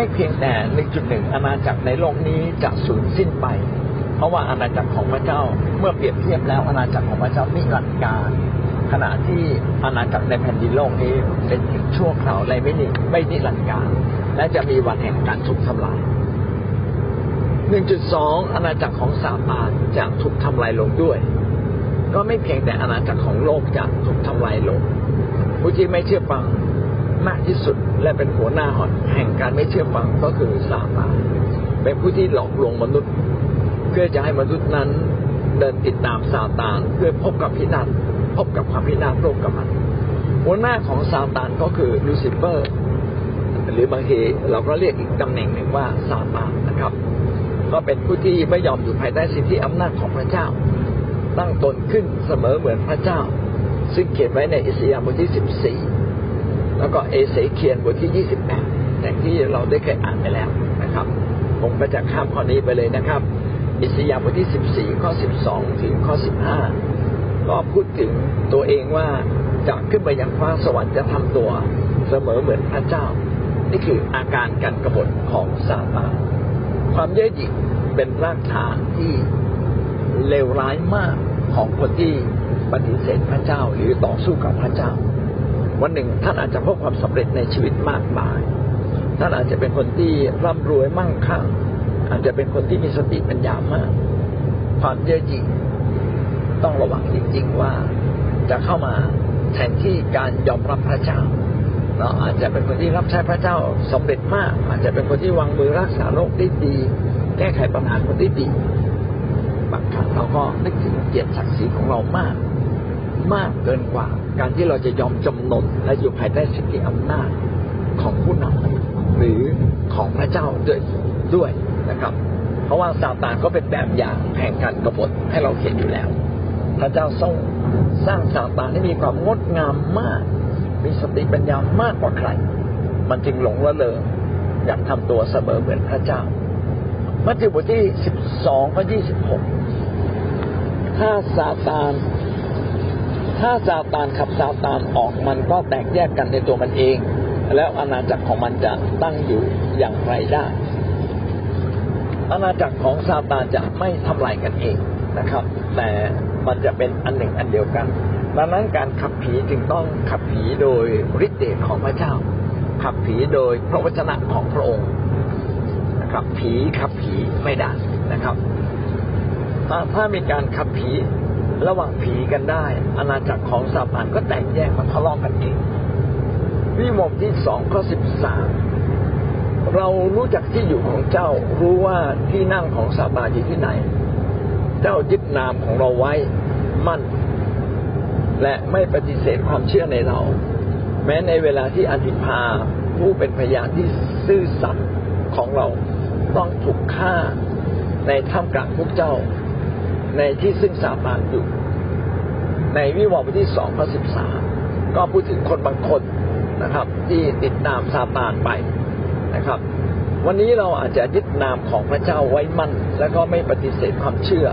ไม่เพียงแต่หนึ่งจุดหนึ่งอาณาจักรในโลกนี้จะสูญสิ้นไป เพราะว่าอาณาจักรของพระเจ้าเมื่อเปรียบเทียบแล้วอาณาจักรของพระเจ้านิรันดร์การขณะที่อาณาจักรในแผ่นดินโลกนี้เป็นเพียงชั่วคราวและไม่นิไม่นิรันดร์การและจะมีวันแห่งการถูกทำลาย 1.2 อาณาจักรของซาตานจะถูกทำลายลงด้วย ก็ไม่เพียงแต่อาณาจักรของโลกจะถูกทำลายลงผู้ที่ไม่เชื่อฟัง มากที่สุด และเป็นหัวหน้าหอนแห่งการไม่เชื่อฟังก็คือซาตานเป็นผู้ที่หลอกลวงมนุษย์ เพื่อจะให้มนุษย์นั้นเดินติดตามซาตานเพื่อพบกับพินาศพบกับความพินาศร่วมกับมัน หัวหน้าของซาตานก็คือลูซิเฟอร์หรือบางทีเราก็เรียกอีกตำแหน่งหนึ่งว่าซาตานนะครับ ก็เป็นผู้ที่ไม่ยอมอยู่ภายใต้สิทธิอำนาจของพระเจ้า ตั้งตนขึ้นเสมอเหมือนพระเจ้า ซึ่งเขียนไว้ในอิสยาห์บทที่สิบสี่ แล้วก็เอเสเคียนบทที่ยี่สิบแปดแต่ที่เราได้เคยอ่านไปแล้วนะครับ ผมก็จะข้ามข้อนี้ไปเลยนะครับ อิสยาห์บทที่สิบสี่ข้อสิบสองถึงข้อสิบห้าก็พูดถึงตัวเองว่าจะขึ้นไปยังฟ้าสวรรค์จะทำตัวเสมอเหมือนพระเจ้า นี่คืออาการการกรบฏของซาตานความเย่อหยิ่งเป็นรากฐานที่เลวร้ายมากของคนที่ปฏิเสธพระเจ้าหรือต่อสู้กับพระเจ้า วันหนึ่งท่านอาจจะพบความสำเร็จในชีวิตมากมาย ท่านอาจจะเป็นคนที่ร่ำรวยมั่งคั่ง อาจจะเป็นคนที่มีสติปัญญามาก ความเย่อหยิ่งต้องระวังจริงๆว่าจะเข้ามาแทนที่การยอมรับพระเจ้าเราอาจจะเป็นคนที่รับใช้พระเจ้าสำเร็จมาก อาจจะเป็นคนที่วางมือรักษาโรคได้ดี แก้ไขปัญหาคนได้ดีบางครั้งเราก็นึกถึงเกียรติศักดิ์ศรีของเรามาก มากเกินกว่า การที่เราจะยอมจำนนและอยู่ภายใต้สิทธิอำนาจของผู้นำหรือของพระเจ้าด้วยด้วยนะครับ เพราะว่าซาตานก็เป็นแบบอย่างแห่งการกบฏให้เราเห็นอยู่แล้ว พระเจ้าทรงสร้างซาตานให้มีความงดงามมาก มีสติปัญญามากกว่าใคร มันจึงหลงละเลงอยากทำตัวเสมอเหมือนพระเจ้า มัทธิวบทที่สิบสองข้อยี่สิบหกถ้าซาตาน ถ้าซาตานขับซาตานออกมันก็แตกแยกกันในตัวมันเอง แล้วอาณาจักรของมันจะตั้งอยู่อย่างไรได้ อาณาจักรของซาตานจะไม่ทำลายกันเองนะครับ แต่มันจะเป็นอันหนึ่งอันเดียวกัน ดังนั้นการขับผีจึงต้องขับผีโดยฤทธิ์เดชของพระเจ้า ขับผีโดยพระวจนะของพระองค์นะครับผีขับผีไม่ได้นะครับ ถ้าถ้ามีการขับผี ระหว่างผีกันได้ อาณาจักรของซาตานก็แตกแยกมาทะเลาะกันเองวิโมกที่สองข้อสิบสามเรารู้จักที่อยู่ของเจ้า รู้ว่าที่นั่งของซาตานอยู่ที่ไหน เจ้ายึดนามของเราไว้มั่น และไม่ปฏิเสธความเชื่อในเรา แม้ในเวลาที่อันติพาผู้เป็นพยานที่ซื่อสัตย์ของเราต้องถูกฆ่าในท่ามกลางพวกเจ้า ในที่ซึ่งซาตานอยู่ ในวิวรณ์บทที่สองข้อสิบสามก็พูดถึงคนบางคนนะครับ ที่ติดตามซาตานไปนะครับ วันนี้เราอาจจะยึดนามของพระเจ้าไว้มั่น แล้วก็ไม่ปฏิเสธความเชื่อ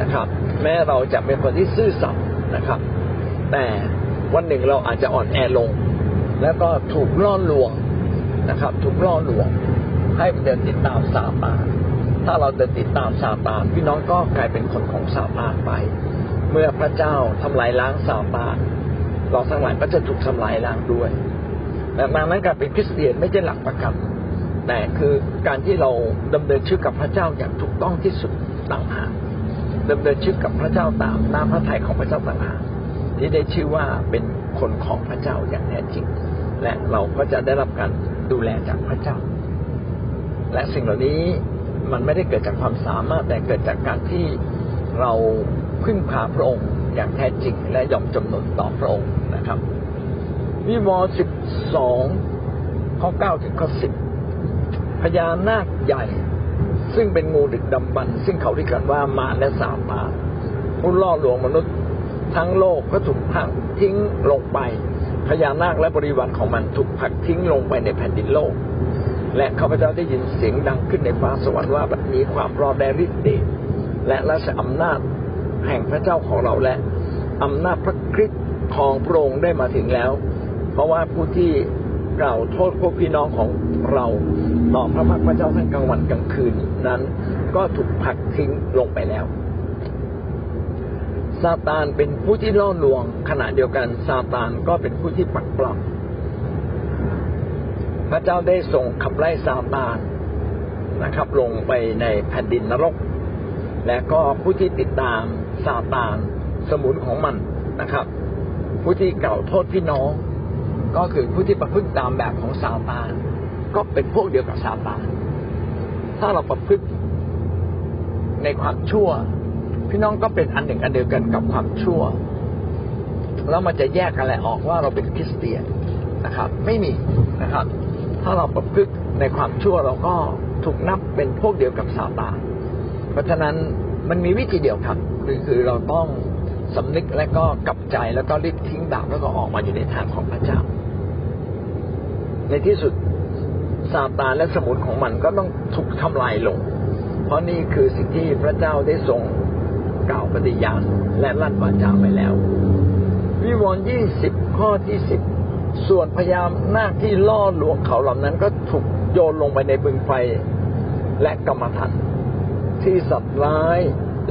นะครับ แม้เราจะเป็นคนที่ซื่อสัตย์นะครับ แต่วันหนึ่งเราอาจจะอ่อนแอลง แล้วก็ถูกล่อลวงนะครับ ถูกล่อลวง ให้เดินติดตามซาตาน ถ้าเราเดินติดตามซาตานพี่น้องก็กลายเป็นคนของซาตานไป เมื่อพระเจ้าทำลายล้างซาตานเราทั้งหลายก็จะถูกทำลายล้างด้วยดังนั้นการเป็นคริสเตียนไม่ใช่หลักประกันแต่คือการที่เราดำเนินชีวิตกับพระเจ้าอย่างถูกต้องที่สุดต่างหากดำเนินชีวิตกับพระเจ้าตามน้ำพระทัยของพระเจ้าต่างหากที่ได้ชื่อว่าเป็นคนของพระเจ้าอย่างแท้จริง และเราก็จะได้รับการดูแลจากพระเจ้า และสิ่งเหล่านี้ มันไม่ได้เกิดจากความสามารถแต่เกิดจากการที่เราพึ่งพาพระองค์อย่างแท้จริงและยอมจำนนต่อพระองค์นะครับวิวรณ์สิบสองข้อเก้าถึงข้อสิบพญานาคใหญ่ ซึ่งเป็นงูดึกดำบรรพ์ซึ่งเขาเรียกกันว่ามาและสาตาผู้ล่อลวงมนุษย์ทั้งโลกก็ถูกพักทิ้งลงไปพญานาคและบริวารของมันถูกผลักทิ้งลงไปในแผ่นดินโลก และข้าพเจ้าได้ยินเสียงดังขึ้นในฟ้าสวรรค์ว่าบัดนี้ความรอดแดฤทธิ์เดชและราชอำนาจแห่งพระเจ้าของเราและอำนาจพระคริสต์ของพระองค์ได้มาถึงแล้ว เพราะว่าผู้ที่กล่าวโทษพวกพี่น้องของเราต่อพระพักตร์พระเจ้าทั้งกลางวันกลางคืนนั้น ก็ถูกผลักทิ้งลงไปแล้วซาตานเป็นผู้ที่ล่อลวงขณะเดียวกันซาตานก็เป็นผู้ที่ปักปลอม ระเจ้าได้ส่งขับไล่ซาตานนะครับ ลงไปในแผ่นดินนรก และก็ผู้ที่ติดตามซาตานสมุนของมันนะครับ ผู้ที่เก่าโทษพี่น้อง ก็คือผู้ที่ประพฤติตามแบบของซาตาน ก็เป็นพวกเดียวกับซาตาน ถ้าเราประพฤติในความชั่ว พี่น้องก็เป็นอันหนึ่งอันเดียวกันกับความชั่ว แล้วมันจะแยกกันแหละออกว่าเราเป็นคริสเตียนนะครับ ไม่มีนะครับ ถ้าเราประพฤติในความชั่วเราก็ถูกนับเป็นพวกเดียวกับซาตานเพราะฉะนั้นมันมีวิธีเดียวครับคือคือเราต้องสำนึกและก็กลับใจแล้วก็รีบทิ้งบาปแล้วก็ออกมาอยู่ในทางของพระเจ้า ในที่สุดซาตานและสมุนของมันก็ต้องถูกทำลายลง เพราะนี่คือสิ่งที่พระเจ้าได้ทรงกล่าวปฏิญาณและลั่นวาจาไปแล้ว วิวรณ์ยี่สิบข้อที่สิบ ส่วนพยายามหน้าที่ล่อลวงเขาเหล่านั้นก็ถูกโยนลงไปในบึงไฟและกรรมฐานที่สัตว์ร้าย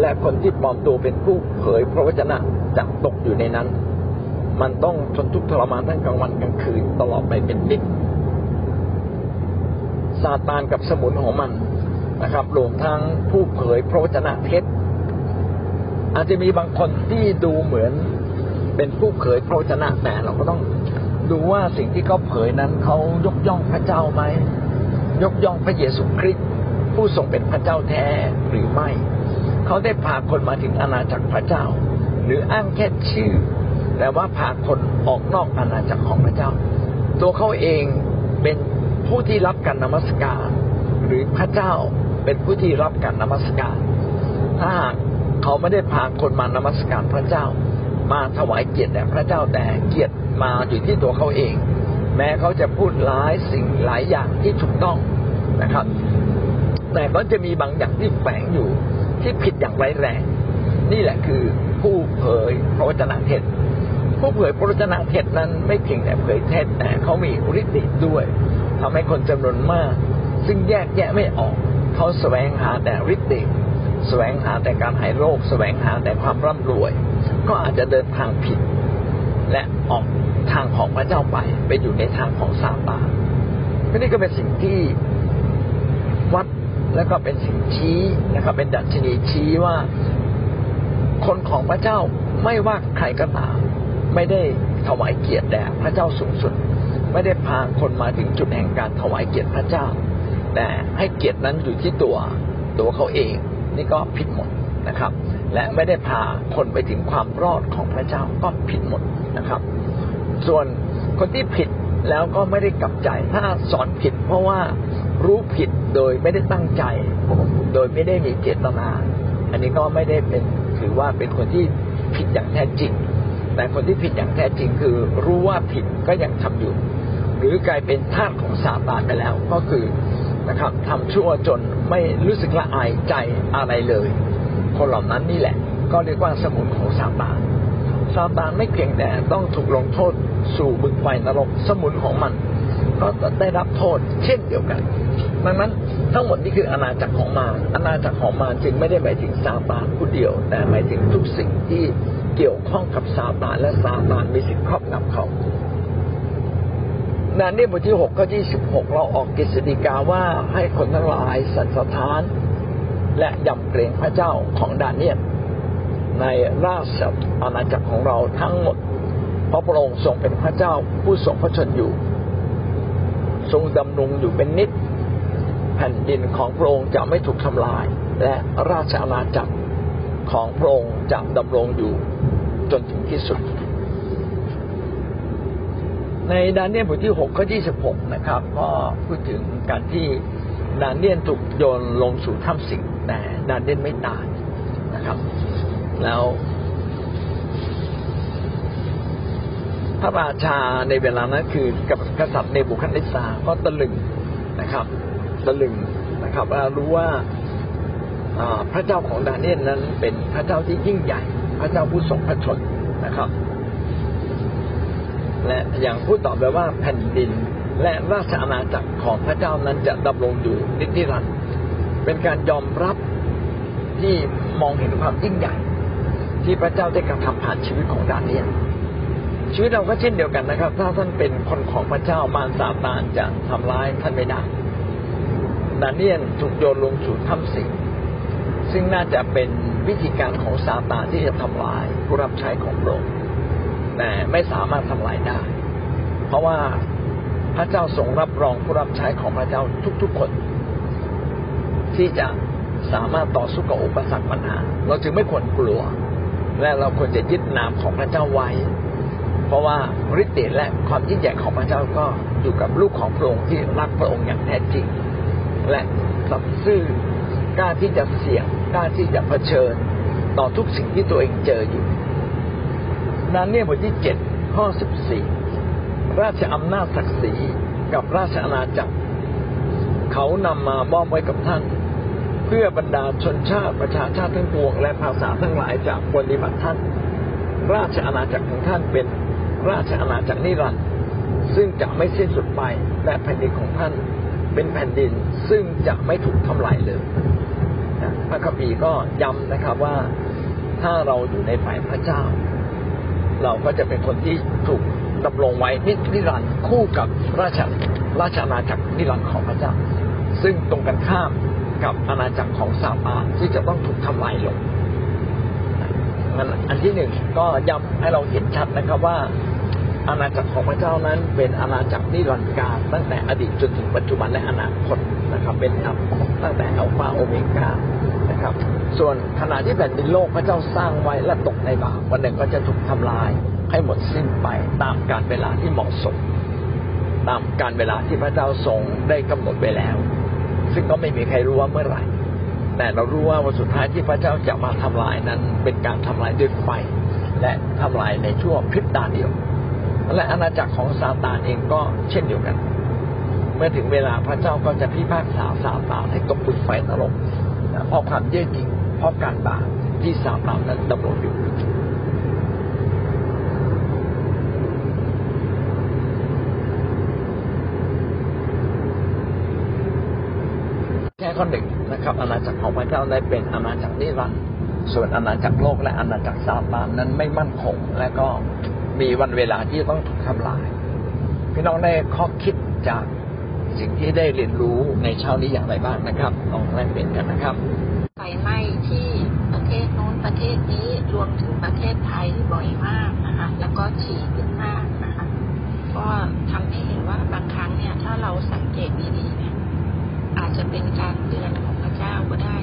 และคนที่ปลอมตัวเป็นผู้เผยพระวจนะจะตกอยู่ในนั้น มันต้องทนทุกข์ทรมานทั้งกลางวันกลางคืนตลอดไปเป็นนิดซาตานกับสมุนของมันนะครับรวมทั้งผู้เผยพระวจนะเท็จอาจจะมีบางคนที่ดูเหมือนเป็นผู้เผยพระวจนะแต่เราก็ต้อง ดูว่าสิ่งที่เขาเผยนั้นเขายกย่องพระเจ้าไหมยกย่องพระเยซูคริสต์ผู้ทรงเป็นพระเจ้าแท้หรือไม่ เขาได้พาคนมาถึงอาณาจักรพระเจ้า หรืออ้างแค่ชื่อ แต่ว่าพาคนออกนอกอาณาจักรของพระเจ้า ตัวเขาเองเป็นผู้ที่รับการนมัสการ หรือพระเจ้าเป็นผู้ที่รับการนมัสการ ถ้าหากเขาไม่ได้พาคนมานมัสการพระเจ้า มาถวายเกียรติแด่พระเจ้าแต่เกียรติมาอยู่ที่ตัวเขาเอง แม้เขาจะพูดหลายสิ่งหลายอย่างที่ถูกต้องนะครับ แต่ก็จะมีบางอย่างที่แฝงอยู่ที่ผิดอย่างร้ายแรง นี่แหละคือผู้เผยพระวจนะเท็จผู้เผยพระวจนะเท็จนั้นไม่เพียงแต่เผยเท็จแต่เขามีฤทธิ์เดชด้วยทำให้คนจำนวนมาก ซึ่งแยกแยะไม่ออกเขาแสวงหาแต่ฤทธิ์เดช แสวงหาแต่การหายโรค แสวงหาแต่ความร่ำรวย ก็อาจจะเดินทางผิด และออกทางของพระเจ้าไป ไปอยู่ในทางของซาตานนี่ก็เป็นสิ่งที่วัดแล้วก็เป็นสิ่งชี้นะครับเป็นดัชนีชี้ว่าคนของพระเจ้าไม่ว่าใครก็ตามไม่ได้ถวายเกียรติแด่พระเจ้าสูงสุด ไม่ได้พาคนมาถึงจุดแห่งการถวายเกียรติพระเจ้า แต่ให้เกียรตินั้นอยู่ที่ตัวตัวเขาเอง นี่ก็ผิดหมดนะครับ และไม่ได้พาคนไปถึงความรอดของพระเจ้าก็ผิดหมดนะครับ ส่วนคนที่ผิดแล้วก็ไม่ได้กลับใจ ถ้าสอนผิดเพราะว่ารู้ผิดโดยไม่ได้ตั้งใจ โดยไม่ได้มีเจตนา อันนี้ก็ไม่ได้เป็นถือว่าเป็นคนที่ผิดอย่างแท้จริง แต่คนที่ผิดอย่างแท้จริงคือรู้ว่าผิดก็ยังทำอยู่ หรือกลายเป็นทาสของซาตานไปแล้ว ก็คือ นะครับทำชั่วจนไม่รู้สึกละอายใจอะไรเลย คนเหล่านั้นนี่แหละ ก็เรียกว่าสมุนของซาตานซาตานไม่เพียงแต่ต้องถูกลงโทษสู่บึงไฟนรกสมุนของมัน ก็ได้รับโทษเช่นเดียวกัน ดังนั้นทั้งหมดนี้คืออาณาจักรของมารอาณาจักรของมารจึงไม่ได้หมายถึงซาตานผู้เดียว แต่หมายถึงทุกสิ่งที่เกี่ยวข้องกับซาตานและซาตานมีสิทธิ์ครอบงำเขา นานนี้บทที่หกข้อที่สิบหกเราออกกิจสิกาว่าให้คนทั้งหลายสันสถาน และยำเกรงพระเจ้าของดาเนียลในราชอาณาจักรของเราทั้งหมด เพราะพระองค์ทรงเป็นพระเจ้าผู้ทรงพระชนอยู่ ทรงดำรงอยู่เป็นนิจแผ่นดินของพระองค์จะไม่ถูกทำลาย และราชอาณาจักรของพระองค์จะดำรงอยู่จนถึงที่สุด ในดานเนียลบทที่หกข้อที่สิบหกนะครับ ก็พูดถึงการที่ดานเนียลถูกโยนลงสู่ถ้ำสิงแต่ดานเนียลไม่ตายนะครับ แล้วพระราชาในเวลานั้นคือกับกษัตริย์เนบุคัดเนซาก็ตะลึงนะครับตะลึงนะครับรู้ว่าพระเจ้าของดาเนียลนั้นเป็นพระเจ้าที่ยิ่งใหญ่ พระเจ้าผู้ทรงพระชนนะครับ และอย่างพูดต่อไปว่าแผ่นดินและราชอาณาจักรของพระเจ้านั้นจะดำรงอยู่นิรันดร์เป็นการยอมรับที่มองเห็นความยิ่งใหญ่ ที่พระเจ้าได้กระทำผ่านชีวิตของดาเนียลชีวิตเราก็เช่นเดียวกันนะครับ ถ้าท่านเป็นคนของพระเจ้ามารซาตานจะทำร้ายท่านไม่ได้ดาเนียลถูกโยนลงสู่ถ้ำสิงซึ่งน่าจะเป็นวิธีการของซาตานที่จะทำลายผู้รับใช้ของพระองค์ แต่ไม่สามารถทำลายได้ เพราะว่าพระเจ้าทรงรับรองผู้รับใช้ของพระเจ้าทุกๆคน ที่จะสามารถต่อสู้กับอุปสรรคปัญหา เราจึงไม่ควรกลัว และเราควรจะยึดนามของพระเจ้าไว้ เพราะว่าฤทธิ์เดชและความยิ่งใหญ่ของพระเจ้าก็อยู่กับลูกของพระองค์ที่รักพระองค์อย่างแท้จริง และสัตย์ซื่อกล้าที่จะเสี่ยงกล้าที่จะเผชิญ ต่อทุกสิ่งที่ตัวเองเจออยู่ นั้นเนี่ยบทที่เจ็ดข้อสิบสี่ราชอำนาจศักดิ์ศรีกับราชอาณาจักร เขานำมามอบไว้กับท่าน เพื่อบรรดาชนชาติประชาชาติทั้งปวง และภาษาทั้งหลายจากปฏิบัติท่าน ราชอาณาจักรของท่านเป็นราชอาณาจักรนิรันดร์ซึ่งจะไม่สิ้นสุดไปและแผ่นดินของท่านเป็นแผ่นดินซึ่งจะไม่ถูกทำลายเลยพระคัมภีร์ก็ย้ำนะครับว่าถ้าเราอยู่ในฝ่ายพระเจ้า เราก็จะเป็นคนที่ถูกดำรงไว้นิรันดร์คู่กับราชราชอาณาจักรนิรันดร์ของพระเจ้า ซึ่งตรงกันข้ามกับอาณาจักรของซาตาที่จะต้องถูกทำลายลงงั้นอันที่หนึ่งก็ย้ำให้เราเห็นชัดนะครับว่า อาณาจักรของพระเจ้านั้น เป็นอาณาจักรนิรันดร์การตั้งแต่อดีตจนถึงปัจจุบันและอนาคตนะครับ เป็นตั้งแต่อัลฟาโอเมก้านะครับ ส่วนขณะที่แผ่นดินโลกพระเจ้าสร้างไว้และตกในบาปวันหนึ่งก็จะถูกทำลายให้หมดสิ้นไปตามการเวลาที่เหมาะสม ตามการเวลาที่พระเจ้าทรงได้กำหนดไว้แล้ว ซึ่งก็ไม่มีใครรู้ว่าเมื่อไหร่ แต่เรารู้ว่าวันสุดท้ายที่พระเจ้าจะมาทำลายนั้น เป็นการทำลายด้วยไฟและทำลายในช่วงพริบตาเดียว และอาณาจักรของซาตานเองก็เช่นเดียวกัน เมื่อถึงเวลาพระเจ้าก็จะพิพากษาซาตานให้ตกเป็นไฟนรกเพราะความเย่อหยิ่ง ราะการบาปที่ซาตานนั้นดำรงอยู่ข้อหนึ่งนะครับ อาณาจักรของพระเจ้าได้เป็นอาณาจักรนิรันดร์ส่วนอาณาจักรโลกและอาณาจักรซาตานนั้นไม่มั่นคง และก็มีวันเวลาที่ต้องถูกทำลาย พี่น้องได้ข้อคิดจากสิ่งที่ได้เรียนรู้ในเช้านี้อย่างไรบ้างนะครับลองแลกเปลี่ยนกันนะครับ ไฟไหม้ที่ประเทศโน้นประเทศนี้รวมถึงประเทศไทยบ่อยมากนะคะ แล้วก็ถี่ขึ้นมากนะคะ ก็ทำให้เห็นว่าบางครั้งเนี่ยถ้าเราสังเกตดีๆเนี่ยอาจจะเป็นการเตือนของพระเจ้าก็ได้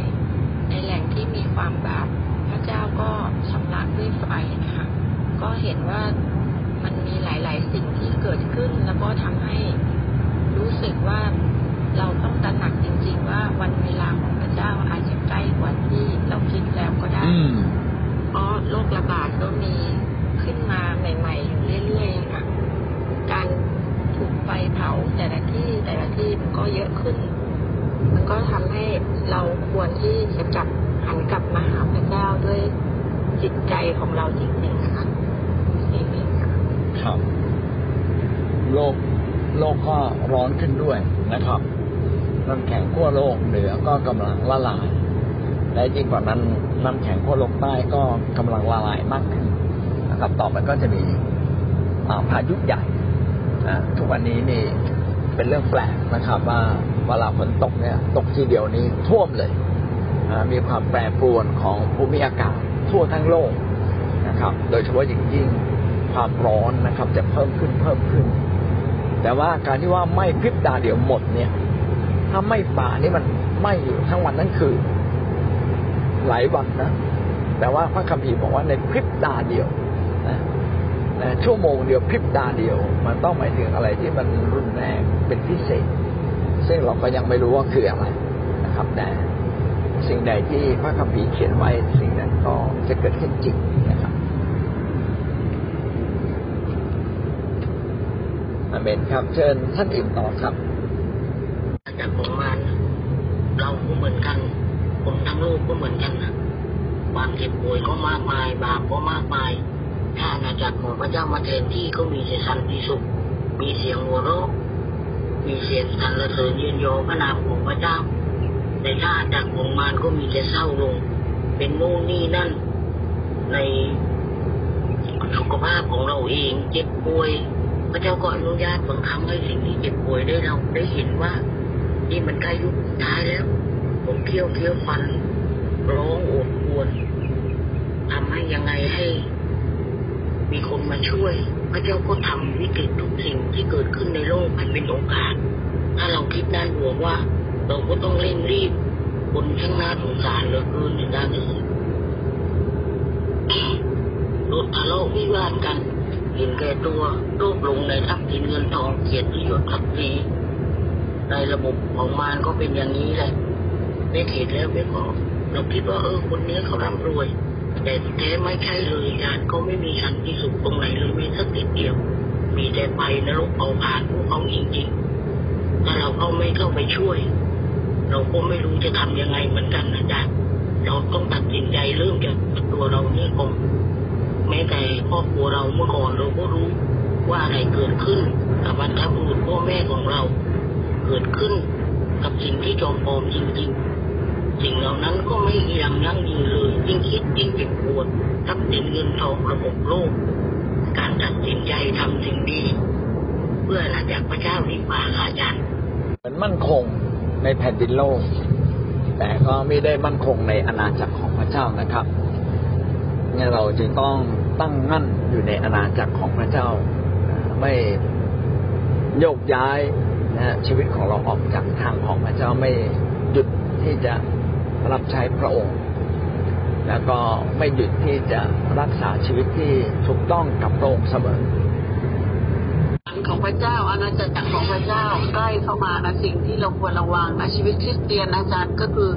ในแหล่งที่มีความบาปพระเจ้าก็ชำระด้วยไฟนะคะก็เห็นว่ามันมีหลาย ๆ สิ่งที่เกิดขึ้น แล้วก็ทำให้รู้สึกว่าเราต้องตระหนักจริง ๆ ว่าวันเวลาของพระเจ้าอาจจะใกล้กว่าที่เราคิดแล้วก็ได้เพราะโรคระบาดก็มีขึ้นมาใหม่ ๆ อยู่เรื่อยๆค่ะ การถูกไฟเผาแต่ละที่แต่ละที่มันก็เยอะขึ้น มันก็ทำ ให้เราควรที่จะกลับหันกลับมาหาพระเจ้าด้วยจิตใจของเราจริงๆนะคะนี่ค่ะครับ โลกโลกก็ร้อนขึ้นด้วยนะครับน้ำแข็งขั้วโลกเหนือก็กำลังละลายและยิ่งกว่านั้นน้ำแข็งขั้วโลกใต้ก็กำลังละลายมากขึ้นนะครับต่อไปก็จะมีพายุใหญ่ทุกวันนี้นี่เป็นเรื่องแปลกนะครับว่า เวลาฝนตกเนี่ย ตกทีเดียวนี้ท่วมเลยมีความแปรปรวนของภูมิอากาศทั่วทั้งโลกนะครับ โดยเฉพาะอย่างยิ่งความร้อนนะครับ จะเพิ่มขึ้นเพิ่มขึ้น แต่ว่าการที่ว่าไม่พริบตาเดียวหมดเนี่ย ถ้าไม่ป่านี่มันไม่อยู่ทั้งวันทั้งคืนหลายวันนะ แต่ว่าพระคัมภีร์บอกว่าในพริบตาเดียวนะชั่วโมงเดียวพริบตาเดียว มันต้องหมายถึงอะไรที่มันรุนแรงเป็นพิเศษ ซึ่งเราก็ยังไม่รู้ว่าคืออะไรนะครับ แต่สิ่งใดที่พระคัมภีร์เขียนไว้สิ่งนั้นก็จะเกิดขึ้นจริงนะครับอเมนครับเชิญท่านอื่นต่อครับจากผมมาเราก็เหมือนกันคนทั้งโลกก็เหมือนกันนะความเจ็บป่วยก็มากมาย บาปก็มากมาย ถ้าอาณาจักรของพระเจ้ามาแทนที่ก็มีแต่สันติสุข มีเสียงหัวเราะ มีเสียงสรรเสริญยืนยอพระนามของพระเจ้า แต่ถ้าอาณาจักของมารก็มีแต่เศร้าลง เป็นโน่นนี่นั่น ในสุขภาพของเราเองเจ็บป่วย พระเจ้าก็อนุญาตบางครั้งให้สิ่งที่เจ็บป่วยได้เราได้เห็นว่านี่มันใกล้ยุคสุดท้ายแล้ว ผมเคี้ยวเคี้ยวฟันร้องโอดควรทำให้ยังไงให้ มีคนมาช่วย พระเจ้าก็ทำวิกฤตทุกสิ่งที่เกิดขึ้นในโลกให้เป็นโอกาส ถ้าเราคิดด้านบวกว่า เราก็ต้องเร่งรีบ คนข้างหน้าสงสารเหลือเกินในด้านอื่นรถทะเลาะวิวาทกันเห็นแก่ตัวรูปลงในทรัพย์สินเงินทองเกียรติยศศักทีในระบบของมารก็เป็นอย่างนี้แหละไม่เห็นแล้วไม่พอเราคิดว่าเออคนนี้เขาร่ำรวย แต่แท้ไม่ใช่เลยอาจารเขาไม่มีสันติสุขตรงไหนเลยม่สักนิดเดียว มีแต่ไปนรกเอาผ่านพวกเขาจริงๆถ้าเราเข้าไม่เข้าไปช่วย เราก็ไม่รู้จะทำยังไงเหมือนกันนะจ๊ะเราต้องตัดสินใจเริ่มจากตัวเรานี่ก่อนแม้แต่ครอบครัวเราเมื่อก่อนเราก็รู้ว่าอะไรเกิดขึ้นกับบรรพบุรุษพ่อแม่ของเรา เกิดขึ้นกับสิ่งที่จอมปลอมจริงๆ สิ่งเหล่านั้นก็ไม่ยังยั่งยืนเลยยิ่งคิดยิ่งเจ็บปวดทรัพย์สินเงินทองระบบโลก การตัดสินใจทำสิ่งดี เพื่ออาณาจักพระเจ้าดีกว่าค่ะอาจารย์เหมือนมั่นคงในแผ่นดินโลก แต่ก็ไม่ได้มั่นคงในอาณาจักรของพระเจ้านะครับเนี่ยเราจึงต้องตั้งมั่นอยู่ในอาณาจักรของพระเจ้า ไม่โยกย้ายนะชีวิตของเราออกจากทางของพระเจ้าไม่หยุดที่จะ รับใช้พระองค์ แล้วก็ไม่หยุดที่จะรักษาชีวิตที่ถูกต้องกับพระองค์เสมอของพระเจ้าอาณาจักรของพระเจ้าใกล้เข้ามานะสิ่งที่เราควรระวังนะชีวิตคริสเตียนอาจารย์ก็คือ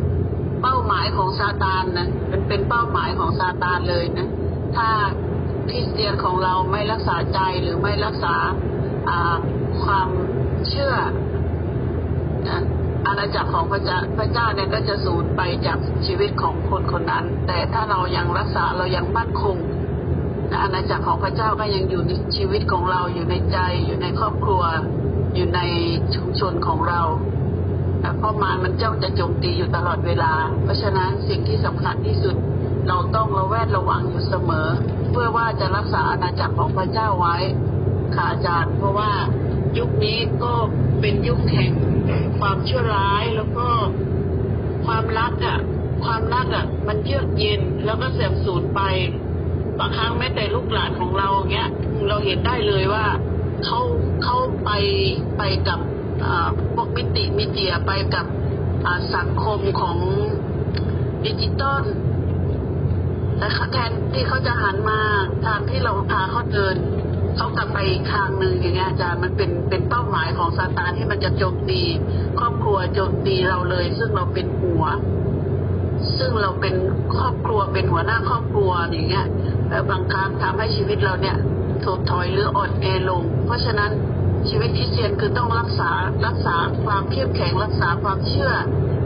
เป้าหมายของซาตานนะเป็นเป็นเป้าหมายของซาตานเลยนะ ถ้าคริสเตียนของเราไม่รักษาใจหรือไม่รักษาความเชื่อ ณาจักรของพระเจ้าพระเจ้าเนี่ยก็จะสูญไปจากชีวิตของคนคนนั้น แต่ถ้าเรายังรักษาเรายังมั่นคงอาณาจักรของพระเจ้าก็ยังอยู่ในชีวิตของเราอยู่ในใจ อยู่ในครอบครัว อยู่ในชุมชนของเราเพราะมารมันเจ้าจะโจมตีอยู่ตลอดเวลา เพราะฉะนั้นสิ่งที่สำคัญที่สุด เราต้องระแวดระวังอยู่เสมอ เพื่อว่าจะรักษาอาณาจักรของพระเจ้าไว้ค่ะอาจารย์ เพราะว่ายุคนี้ก็เป็นยุคแห่ง ความชั่วร้ายแล้วก็ความรักอะ ความรักอะ มันเยือกเย็นแล้วก็เสื่อมสูญไปบางครั้งแม้แต่ลูกหลานของเราเงี้ย เราเห็นได้เลยว่าเขาเขาไปไปกับพวกมิติมีเดียไปกับสังคมของดิจิตอลแต่แทนที่เขาจะหันมาทางที่เราพาเขาเดิน เขากลับไปทางหนึ่งอย่างเงี้ยอาจารย์มันเป็นเป็นเป้าหมายของซาตานที่มันจะโจมตี ครอบครัวโจมตีเราเลย ซึ่งเราเป็นหัว ซึ่งเราเป็นครอบครัวเป็นหัวหน้าครอบครัวอย่างเงี้ยแล้วบางครั้งทำให้ชีวิตเราเนี่ยถดถอยหรืออ่อนแอลง เพราะฉะนั้นชีวิตคริสเตียนคือต้องรักษารักษาความเข้มแข็งรักษาความเชื่อ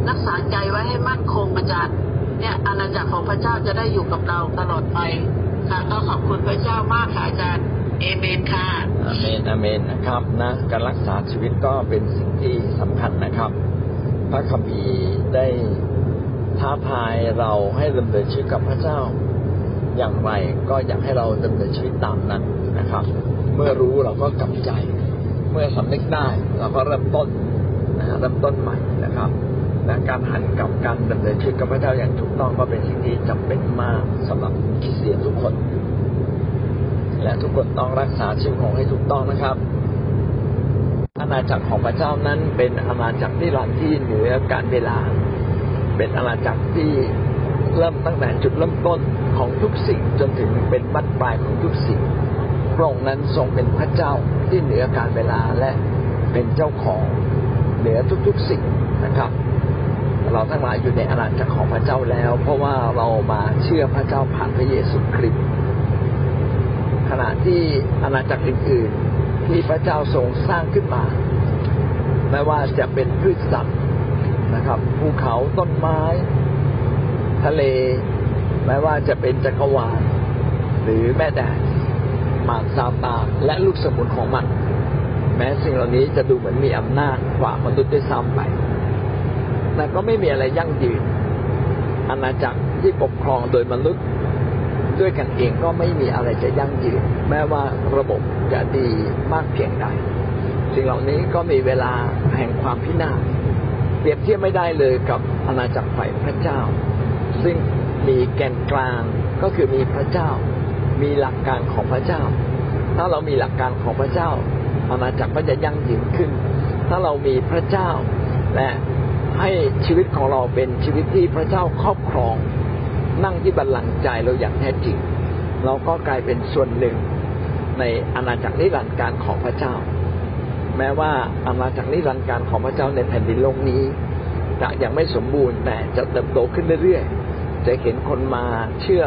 รักษาใจไว้ให้มั่นคงอาจารย์เนี่ยอาณาจักรของพระเจ้าจะได้อยู่กับเราตลอดไปค่ะก็ขอบคุณพระเจ้ามากค่ะอาจารย์ เอเมนค่ะอเมนอเมนนะครับนะการรักษาชีวิตก็เป็นสิ่งที่สำคัญนะครับ พระคัมภีร์ได้ท้าทายเราให้ดำเนินชีวิตกับพระเจ้า อย่างไรก็อยากให้เราดำเนินชีวิตตามนั้นนะครับ เมื่อรู้เราก็กลับใจ เมื่อสำนึกได้เราก็เริ่มต้นนะเริ่มต้นใหม่นะครับและการหันกลับการดำเนินชีวิตกับพระเจ้าอย่างถูกต้องก็เป็นสิ่งที่จำเป็นมากสำหรับคริสเตียนทุกคน และทุกคนต้องรักษาชีวิตของให้ถูกต้องนะครับ อาณาจักรของพระเจ้านั้นเป็นอาณาจักรที่รันที่เหนือการเวลา เป็นอาณาจักรที่เริ่มตั้งแต่จุดเริ่มต้นของทุกสิ่งจนถึงเป็นบั้นปลายของทุกสิ่งพระองค์นั้นทรงเป็นพระเจ้าที่เหนือการเวลาและเป็นเจ้าของเหนือทุกๆสิ่งนะครับ เราทั้งหลายอยู่ในอาณาจักรของพระเจ้าแล้ว เพราะว่าเรามาเชื่อพระเจ้าผ่านพระเยซูคริสต์ ณะที่อาณาจักรอื่น ๆ ที่พระเจ้าทรงสร้างขึ้นมา ไม่ว่าจะเป็นพืชสัตว์นะครับภูเขาต้นไม้ ทะเล ไม่ว่าจะเป็นจักรวาลหรือแม่แดดมารซาตานและลูกสมุนของมัน แม้สิ่งเหล่านี้จะดูเหมือนมีอำนาจกว่ามนุษย์ด้วยซ้ำไปแต่ก็ไม่มีอะไรยั่งยืนอาณาจักรที่ปกครองโดยมนุษย์ ด้วยกันเองก็ไม่มีอะไรจะยั่งยืน แม้ว่าระบบจะดีมากเพียงใดสิ่งเหล่านี้ก็มีเวลาแห่งความพินาศเปรียบเทียบไม่ได้เลยกับอาณาจักรฝ่ายพระเจ้า ซึ่งมีแกนกลางก็คือมีพระเจ้า มีหลักการของพระเจ้า ถ้าเรามีหลักการของพระเจ้า อาณาจักรก็จะยั่งยืนขึ้น ถ้าเรามีพระเจ้าและให้ชีวิตของเราเป็นชีวิตที่พระเจ้าครอบครอง นั่งที่บัลลังก์ใจเราอย่างแท้จริง เราก็กลายเป็นส่วนหนึ่งในอาณาจักรนิรันดร์การของพระเจ้า แม้ว่าอาณาจักรนิรันดร์การของพระเจ้าในแผ่นดินโลกนี้จะยังไม่สมบูรณ์แต่จะเติบโตขึ้นเรื่อยๆ จะเห็นคนมาเชื่อ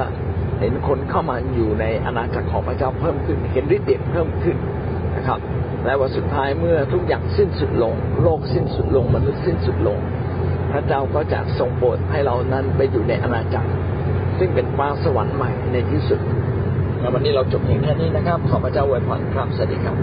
เห็นคนเข้ามาอยู่ในอาณาจักรของพระเจ้าเพิ่มขึ้น เห็นฤทธิ์เดชเพิ่มขึ้นนะครับ และวันสุดท้ายเมื่อทุกอย่างสิ้นสุดลง โลกสิ้นสุดลงมนุษย์สิ้นสุดลง พระเจ้าก็จะทรงโปรดให้เรานั้นไปอยู่ในอาณาจักร ซึ่งเป็นฟ้าสวรรค์ใหม่ในที่สุดวันนี้เราจบเพียงแค่นี้นะครับ ขอพระเจ้าอวยพรครับ สวัสดีครับ